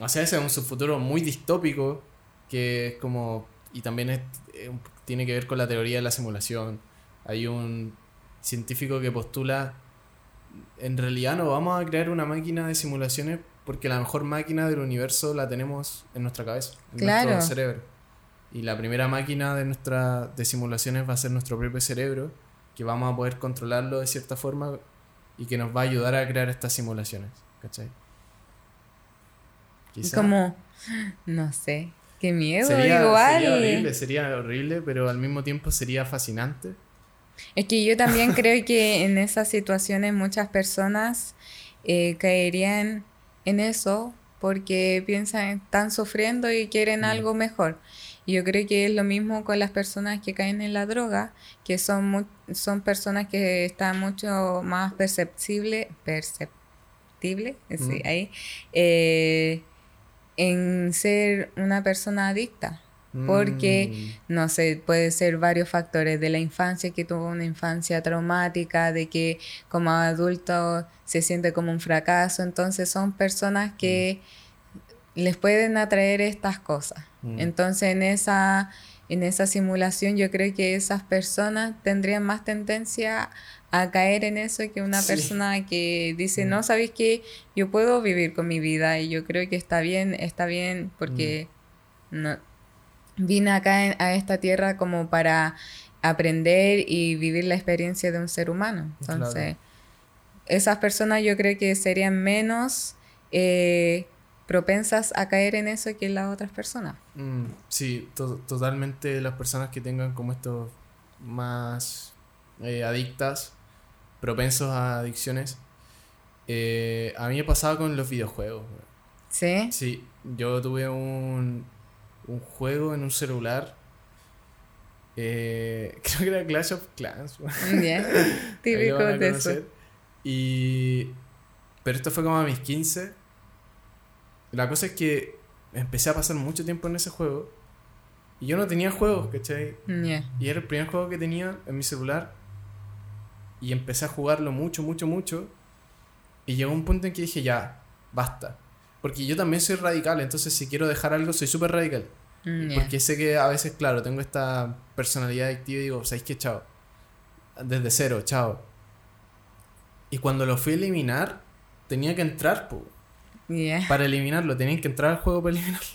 o sea, ese es un subfuturo muy distópico que es como, y también es, eh, tiene que ver con la teoría de la simulación. Hay un científico que postula, en realidad no vamos a crear una máquina de simulaciones porque la mejor máquina del universo la tenemos en nuestra cabeza, en nuestro cerebro. Y la primera máquina de, nuestra, de simulaciones va a ser nuestro propio cerebro, que vamos a poder controlarlo de cierta forma y que nos va a ayudar a crear estas simulaciones. ¿Cachai? Como, no sé, qué miedo, igual. Sería horrible, sería horrible, pero al mismo tiempo sería fascinante es que yo también creo que en esas situaciones muchas personas eh, caerían en eso porque piensan, están sufriendo y quieren mm. algo mejor. Y yo creo que es lo mismo con las personas que caen en la droga, que son, son personas que están mucho más perceptibles, perceptible, mm. ahí, eh, en ser una persona adicta porque, mm. no sé, puede ser varios factores de la infancia, que tuvo una infancia traumática, de que como adulto se siente como un fracaso, entonces son personas que mm. les pueden atraer estas cosas. Mm. Entonces en esa, en esa simulación yo creo que esas personas tendrían más tendencia a caer en eso que una persona que dice, no, sabes que yo puedo vivir con mi vida y yo creo que está bien, está bien porque no, vine acá a esta tierra como para aprender y vivir la experiencia de un ser humano. Entonces, esas personas yo creo que serían menos eh, propensas a caer en eso que las otras personas. Mm, sí, totalmente las personas que tengan como estos más eh, adictas, propensos a adicciones. Eh, a mí me pasaba con los videojuegos. ¿Sí? Sí, yo tuve un, un juego en un celular. Eh, creo que era Clash of Clans. Bien, típico de eso. Y. Pero esto fue como a mis 15. La cosa es que empecé a pasar mucho tiempo en ese juego. Y yo no tenía juegos, ¿cachai? Y era el primer juego que tenía en mi celular. Y empecé a jugarlo mucho, mucho, mucho. Y llegó un punto en que dije, ya, basta. Porque yo también soy radical, entonces si quiero dejar algo, soy súper radical. Mm, Porque sé que a veces, claro, tengo esta personalidad adictiva y digo, ¿sabéis qué? Chao. Desde cero, chao. Y cuando lo fui a eliminar, tenía que entrar, po. Para eliminarlo, tenía que entrar al juego para eliminarlo.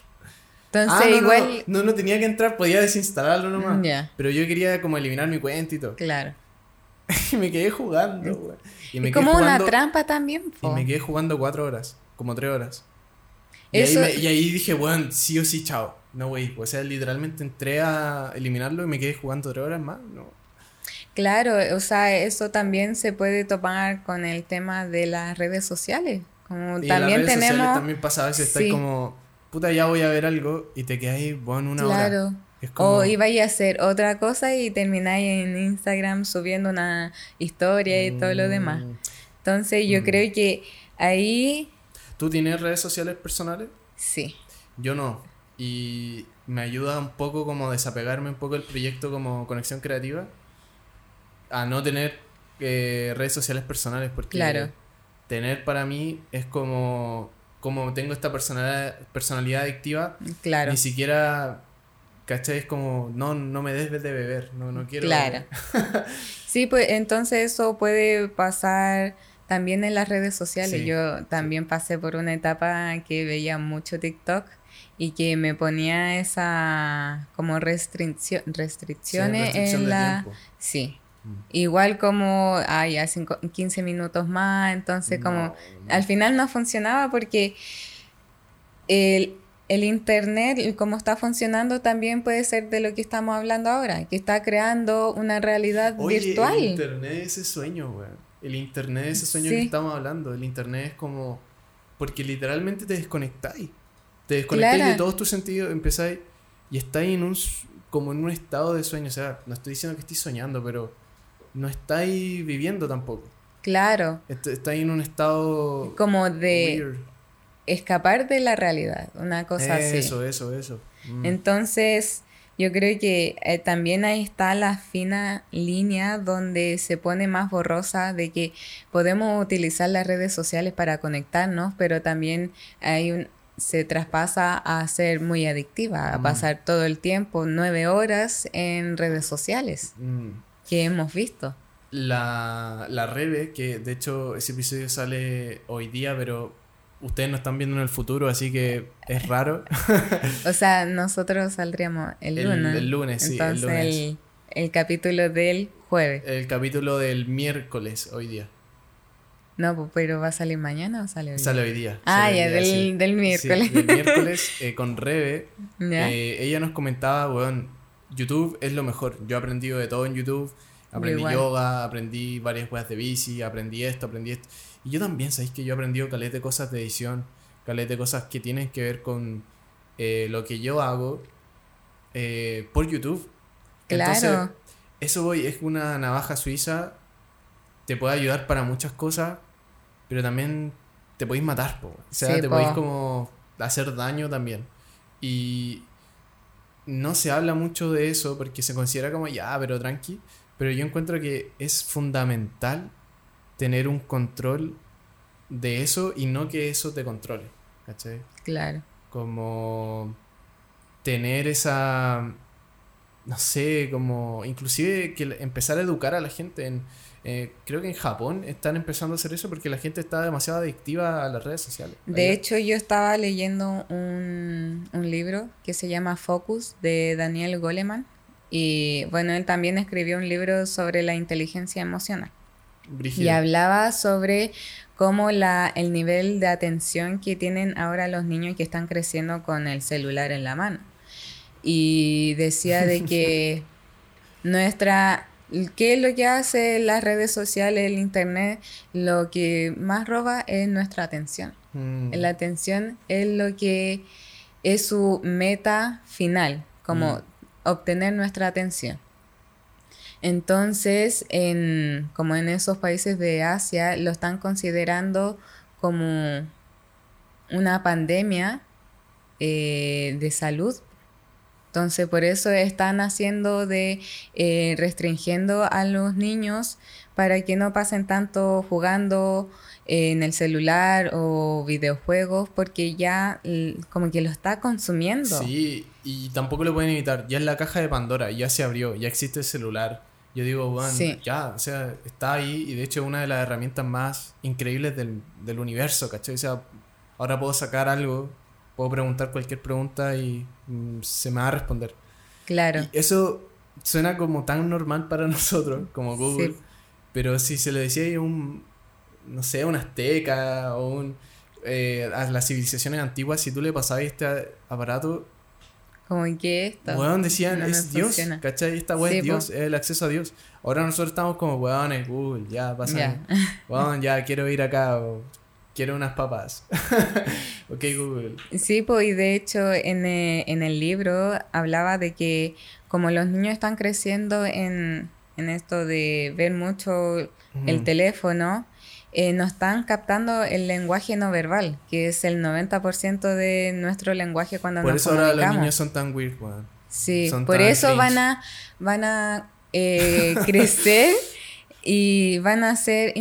Entonces, ah, no, igual. No, no, tenía que entrar, podía desinstalarlo nomás. Pero yo quería como eliminar mi cuenta y todo. Claro. y me quedé jugando, Y me como una trampa también, po. Y me quedé jugando cuatro horas, como tres horas. Y, ahí dije, bueno, sí o sí, chao. No, güey. O sea, literalmente entré a eliminarlo y me quedé jugando tres horas más. No. Claro, o sea, eso también se puede tomar con el tema de las redes sociales. Como y también las redes tenemos. Sociales también pasa a veces, sí. como, puta, ya voy a ver algo y te quedas ahí, bueno, una hora. Claro. O ibais a hacer otra cosa y termináis en Instagram subiendo una historia y todo lo demás. Mm. Entonces, yo mm. creo que ahí ¿Tú tienes redes sociales personales? Sí. Yo no. Y me ayuda un poco como desapegarme un poco del proyecto como conexión creativa a no tener eh, redes sociales personales porque claro. tener para mí es como como tengo esta personalidad, personalidad adictiva claro. ni siquiera ¿cachai? es como no no me des de beber no no quiero claro sí pues entonces eso puede pasar también en las redes sociales. Yo también pasé por una etapa que veía mucho TikTok y que me ponía esa como restricciones en la... Sí. Mm. Igual como, ay, hace 15 minutos más, entonces como al final no funcionaba porque el, el Internet, como está funcionando, también puede ser de lo que estamos hablando ahora, que está creando una realidad Oye, virtual. El Internet es ese sueño, güey. El internet, ese sueño que estamos hablando, el internet es como. Porque literalmente te desconectáis. Te desconectáis de todos tus sentidos, empezáis y estáis en un, como en un estado de sueño. O sea, no estoy diciendo que estéis soñando, pero no estáis viviendo tampoco. Claro. Estáis en un estado. Como de. Escapar de la realidad, una cosa así. Eso, eso, eso. Mm. Entonces yo creo que eh, también ahí está la fina línea donde se pone más borrosa de que podemos utilizar las redes sociales para conectarnos, pero también hay un, se traspasa a ser muy adictiva, a mm. pasar todo el tiempo, nueve horas en redes sociales, mm. que hemos visto. La, la Rebe, que de hecho ese episodio sale hoy día, pero ustedes no están viendo en el futuro, así que es raro. o sea, nosotros saldríamos el lunes. El, lunes, sí. el, lunes. El, capítulo del jueves. El capítulo del miércoles hoy día. No, pues, pero ¿va a salir mañana o sale hoy día? Sale hoy día. Ah, ya, del, del, miércoles. del miércoles eh, con Rebe. Eh, ella nos comentaba, bueno, YouTube es lo mejor. Yo he aprendido de todo en YouTube. Aprendí yoga, aprendí varias cosas de bici, aprendí esto, aprendí esto. Y yo también, sabéis que yo he aprendido caleta de cosas de edición, caleta de cosas que tienen que ver con eh, lo que yo hago eh, por YouTube. Claro. eso voy, es una navaja suiza, te puede ayudar para muchas cosas, pero también te podéis matar, po. o sea, te podéis como hacer daño también. Y no se habla mucho de eso porque se considera como ya, pero tranqui. Pero yo encuentro que es fundamental tener un control de eso y no que eso te controle. ¿Cachai? Claro. Como tener esa, no sé, como inclusive que empezar a educar a la gente. En, eh, creo que en Japón están empezando a hacer eso porque la gente está demasiado adictiva a las redes sociales. De hecho, yo estaba leyendo un, un libro que se llama Focus de Daniel Goleman. Y bueno, él también escribió un libro sobre la inteligencia emocional. Y hablaba sobre cómo la, el nivel de atención que tienen ahora los niños que están creciendo con el celular en la mano. Y decía de que nuestra... ¿Qué es lo que hace las redes sociales, el internet? Lo que más roba es nuestra atención. Mm. La atención es lo que es su meta final, como mm. obtener nuestra atención. Entonces, en, como en esos países de Asia, lo están considerando como una pandemia eh, de salud. Entonces, por eso están haciendo de eh, restringiendo a los niños para que no pasen tanto jugando en el celular o videojuegos porque ya como que lo está consumiendo. Sí, y tampoco lo pueden evitar. Ya es la caja de Pandora, ya se abrió, ya existe el celular. Yo digo, bueno, ya, o sea, está ahí y de hecho es una de las herramientas más increíbles del, del universo, ¿cachai? O sea, ahora puedo sacar algo, puedo preguntar cualquier pregunta y mm, se me va a responder. Claro. Y eso suena como tan normal para nosotros, como Google, pero si se lo decía a un, no sé, un azteca o un, eh, a las civilizaciones antiguas, si tú le pasabas este aparato, como que esto. Weón, decían, es Dios, ¿cachai? Esta weón es Dios, es el acceso a Dios. Ahora nosotros estamos como, weón, Google, ya, pasa. Weón, ya, quiero ir acá, o quiero unas papas. ok, Google. Sí, pues, y de hecho, en, eh, en, el libro hablaba de que como los niños están creciendo en, en esto de ver mucho el teléfono, eh, nos están captando el lenguaje no verbal, que es el 90% de nuestro lenguaje cuando por eso ahora los niños son tan weird, weón. Sí, por eso van a, van a eh, crecer y van a ser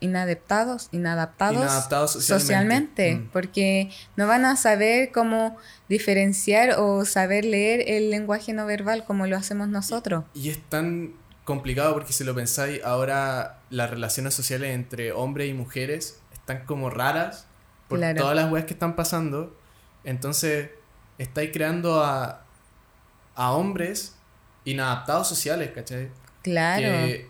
inadaptados, inadaptados, socialmente, mm. porque no van a saber cómo diferenciar o saber leer el lenguaje no verbal como lo hacemos nosotros. y es tan complicado porque si lo pensáis, ahora las relaciones sociales entre hombres y mujeres están como raras por todas las weas que están pasando. Entonces, estáis creando a, a hombres inadaptados sociales, ¿cachai? Claro. Que,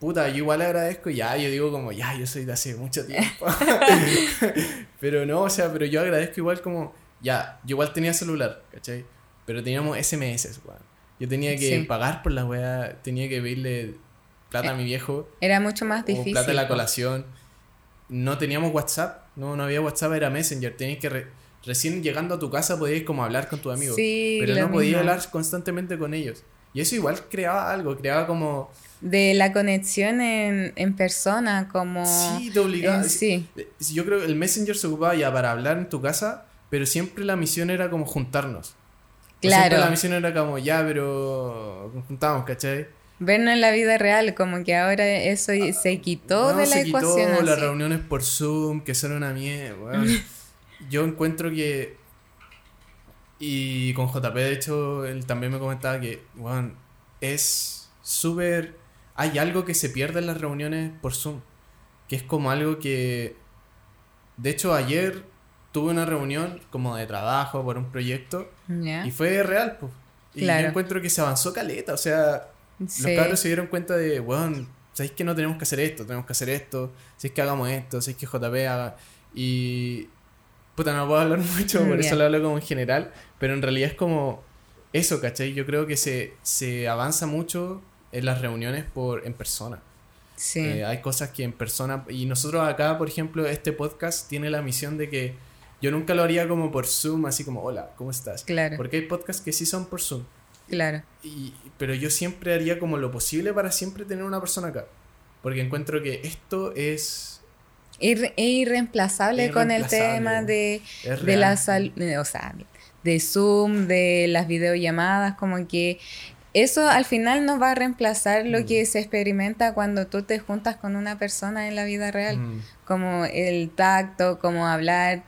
puta, yo igual agradezco, ya, yo digo como, ya, yo soy de hace mucho tiempo. pero no, o sea, pero yo agradezco igual como, ya, yo igual tenía celular, ¿cachai? Pero teníamos SMS, weón. Yo tenía que pagar por la weá, tenía que pedirle plata a mi viejo. Era mucho más difícil. plata de la colación. No teníamos WhatsApp, no, no había WhatsApp, era Messenger. Tenías que. recién llegando a tu casa podías como hablar con tus amigos. pero no podías hablar constantemente con ellos. Y eso igual creaba algo, creaba como... De la conexión en, en persona, como... Sí, te obligaba. sí. Yo creo que el Messenger se ocupaba ya para hablar en tu casa, pero siempre la misión era como juntarnos. Claro. la misión era como, ya, pero juntamos, ¿cachai? Vernos en la vida real, como que ahora eso se quitó de la se ecuación. Quitó las reuniones por Zoom, que son una mierda. yo encuentro que. Y con JP, de hecho, él también me comentaba que, bueno, es súper. Hay algo que se pierde en las reuniones por Zoom. Que es como algo que. De hecho, ayer tuve una reunión como de trabajo por un proyecto y fue real, pues. Y yo encuentro que se avanzó caleta, o sea, los cabros se dieron cuenta de, bueno, ¿sabéis que no tenemos que hacer esto? Tenemos que hacer esto, si es que hagamos esto, si es que JP haga. Y. Puta, no puedo hablar mucho, por eso lo hablo como en general, pero en realidad es como eso, ¿cachai? Yo creo que se, se avanza mucho en las reuniones por en persona. Sí. Eh, hay cosas que en persona. Y nosotros acá, por ejemplo, este podcast tiene la misión de que yo nunca lo haría como por Zoom, así como, hola, ¿cómo estás? Claro. Porque hay podcasts que sí son por Zoom. Claro. Y, pero yo siempre haría como lo posible para siempre tener una persona acá. Porque encuentro que esto es... es irreemplazable con el tema de, de la salud, o sea, de Zoom, de las videollamadas, como que eso al final no va a reemplazar lo que se experimenta cuando tú te juntas con una persona en la vida real, como el tacto, como hablar,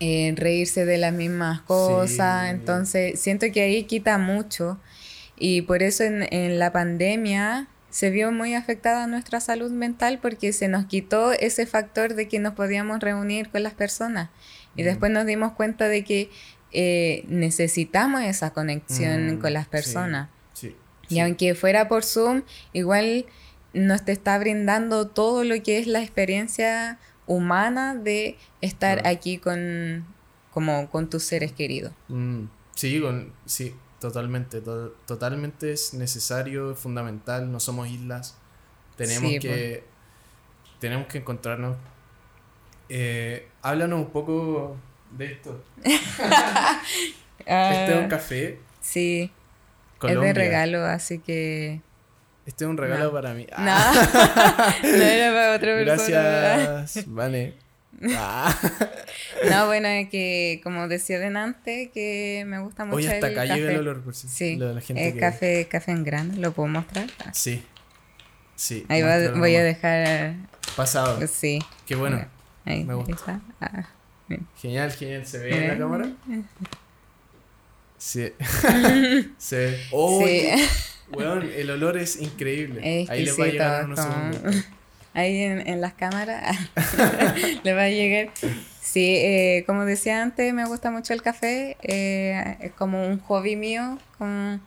eh, reírse de las mismas cosas. Entonces, siento que ahí quita mucho. Y por eso en, en, la pandemia se vio muy afectada nuestra salud mental porque se nos quitó ese factor de que nos podíamos reunir con las personas. Y después nos dimos cuenta de que eh, necesitamos esa conexión con las personas. y aunque fuera por Zoom, igual nos te está brindando todo lo que es la experiencia humana de estar aquí con, como, con tus seres queridos. Mm, sí, con, sí, totalmente. totalmente es necesario, es fundamental. No somos islas. Tenemos que. Tenemos que encontrarnos. Eh, háblanos un poco de esto. este es un café. Sí. Es de regalo, así que. Este es un regalo para mí. No. no era para otra persona. Gracias, vale. Ah. no, bueno, es que como decía delante, que me gusta mucho. Oye, hasta el café. llega el olor, por Sí, es café, café en grano, ¿lo puedo mostrar? Sí. Sí. Ahí voy a dejar. Pasado. Sí. Qué bueno. Ahí, me gusta. Ah, genial, genial. ¿Se ve en la cámara? Sí. Se ve. Oh, sí. Bueno, el olor es increíble. Ahí le va a llegar unos segundos. Ahí en, en las cámaras le va a llegar. Sí, eh, como decía antes, me gusta mucho el café. Eh, es como un hobby mío con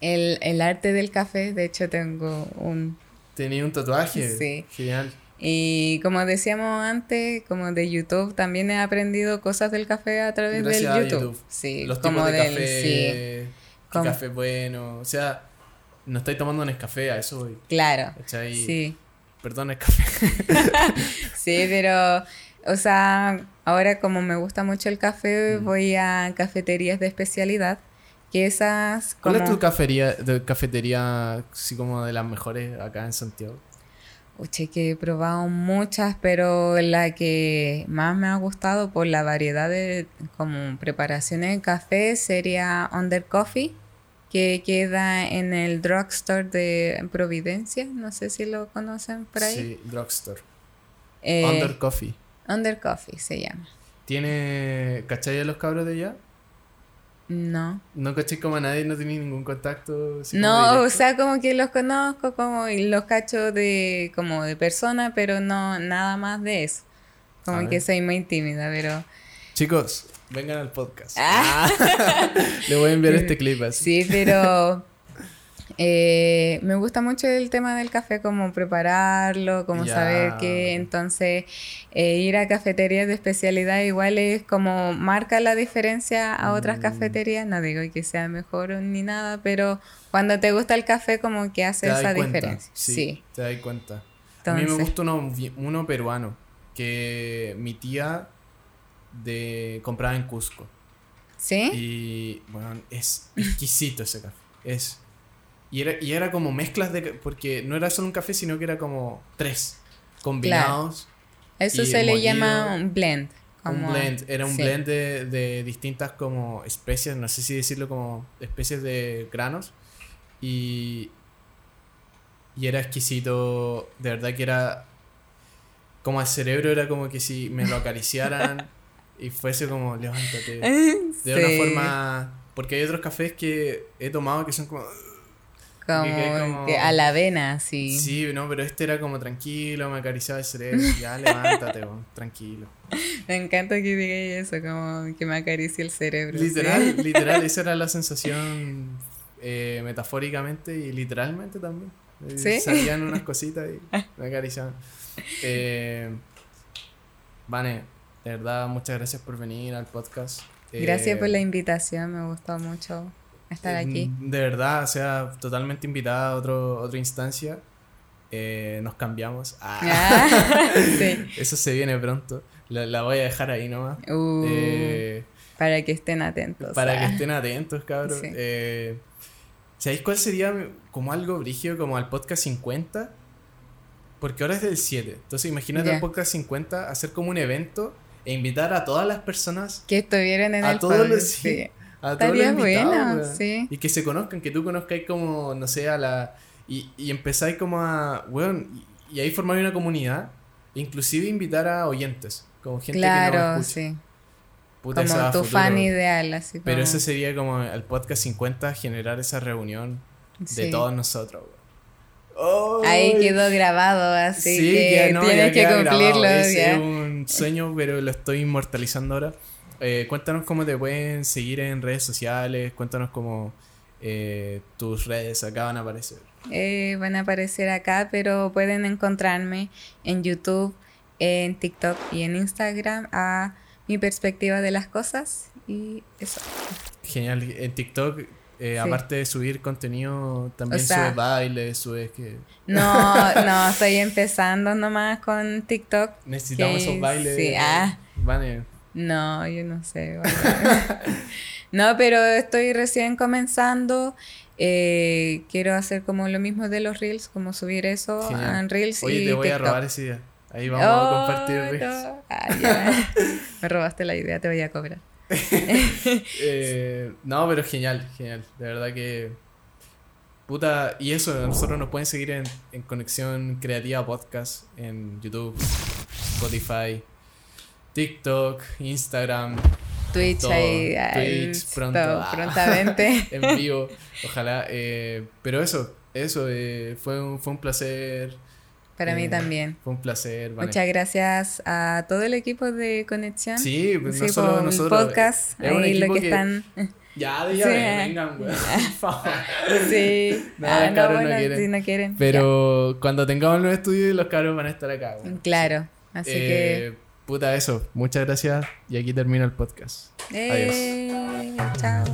el, el arte del café. De hecho, tengo un... Tenía un tatuaje. Sí. Genial. Y como decíamos antes, como de YouTube, también he aprendido cosas del café a través del YouTube. Sí, Los como tipos de café, sí. Café bueno, o sea, no estoy tomando un café, a eso voy. Claro. Sí. Perdón, el café. sí, pero, o sea, ahora como me gusta mucho el café, mm. voy a cafeterías de especialidad. Que esas. ¿Cuál es tu cafetería, de cafetería, así como de las mejores acá en Santiago? Uche, que he probado muchas, pero la que más me ha gustado por la variedad de como preparaciones de café sería Under Coffee, que queda en el drugstore de Providencia. No sé si lo conocen por ahí. Sí, drugstore. Eh, Under Coffee. Under Coffee se llama. ¿Tiene. ¿Cachai a los cabros de allá? No. ¿No caché como a nadie? ¿No tenía ningún contacto? No, o sea, como que los conozco como y los cacho de como de persona, pero no nada más de eso. Como que soy muy tímida, pero... Chicos, vengan al podcast. Ah. Le voy a enviar este clip así. Sí, pero eh, me gusta mucho el tema del café, como prepararlo, como saber que entonces eh, ir a cafeterías de especialidad igual es como marca la diferencia a otras mm. cafeterías. No digo que sea mejor ni nada, pero cuando te gusta el café como que hace esa diferencia. Sí, Te das cuenta. a mí me gusta uno, uno peruano que mi tía de compraba en Cusco. ¿Sí? Y bueno, es exquisito ese café. Es y era, y era como mezclas de... Porque no era solo un café, sino que era como tres combinados. Eso se le llama un blend. un blend. Era un blend de, de, distintas como especies, no sé si decirlo como especies de granos. Y... Y era exquisito. De verdad que era... Como al cerebro era como que si me lo acariciaran y fuese como levántate. De una forma... Porque hay otros cafés que he tomado que son como como, que a la avena, sí. Sí, no, pero este era como tranquilo, me acariciaba el cerebro, ya levántate, tranquilo. Me encanta que digáis eso, como que me acaricie el cerebro. Literal, literal, esa era la sensación eh, metafóricamente y literalmente también. Eh, ¿Sí? Salían unas cositas y me acariciaban. Eh, Vane, de verdad, muchas gracias por venir al podcast. Gracias por la invitación, me gustó mucho estar aquí. De verdad, o sea, totalmente invitada a otro, otra instancia. Eh, nos cambiamos. Ah. ah Eso se viene pronto. La, voy a dejar ahí nomás. Uh, eh, para que estén atentos. Para que ah. estén atentos, cabrón. Eh, ¿Sabéis cuál sería como algo brígido como al podcast 50? Porque ahora es del 7. Entonces imagínate el podcast 50 hacer como un evento e invitar a todas las personas. Que estuvieran en a el todos podcast. los, sí, a todos los invitados, bueno, sí. Y que se conozcan, que tú conozcáis como, no sé, a la... Y, y empezáis como a... Weón, y, y ahí formar una comunidad. Inclusive invitar a oyentes. Como gente que Claro, no escucha. sí. Puta, Como tu futuro. fan ideal, así como... Pero ese sería como el podcast 50, generar esa reunión de todos nosotros. Ahí quedó grabado, así Sí, que ya no, ya tienes que cumplirlo. Un sueño, pero lo estoy inmortalizando ahora. Eh, cuéntanos cómo te pueden seguir en redes sociales. Cuéntanos cómo eh, tus redes acá van a aparecer. Eh, van a aparecer acá, pero pueden encontrarme en YouTube, en TikTok y en Instagram a mi perspectiva de las cosas. Y eso. Genial. En TikTok, eh, Sí. aparte de subir contenido, también O sea- subes bailes, subes que. No, no, estoy empezando nomás con TikTok. Necesitamos que esos bailes. Sí, ah, Vane. no, yo no sé. no, pero estoy recién comenzando. Eh, quiero hacer como lo mismo de los Reels, como subir eso Genial. en Reels Oye, y te voy a robar esa idea. Ahí vamos a Oh, compartir reels. no. Ah, ya. Me robaste la idea, te voy a cobrar. Eh, no, pero genial, genial. De verdad que. Puta, y eso, a nosotros nos pueden seguir en, en Conexión Creativa Podcast, en YouTube, Spotify, TikTok, Instagram, Twitch Todo. ahí, ay, Twitch, pronto. todo, Ah. prontamente. en vivo. Ojalá. eh, pero eso, eso, eh, fue, un, fue un placer. Para mí eh, también. Fue un placer. Vane. Muchas gracias a todo el equipo de Conexión. Sí, pues no Sí, solo por el nosotros. podcast, un ahí lo que, que- están. Ya, Sí. ya, vengan, weón. por favor. Sí. No, ah, no, no quieren. si no quieren. Pero cuando tengamos los estudios, los cabros van a estar acá. weón. Claro. Así Eh, Puta, eso. Muchas gracias. Y aquí termina el podcast. que. Eh, chao.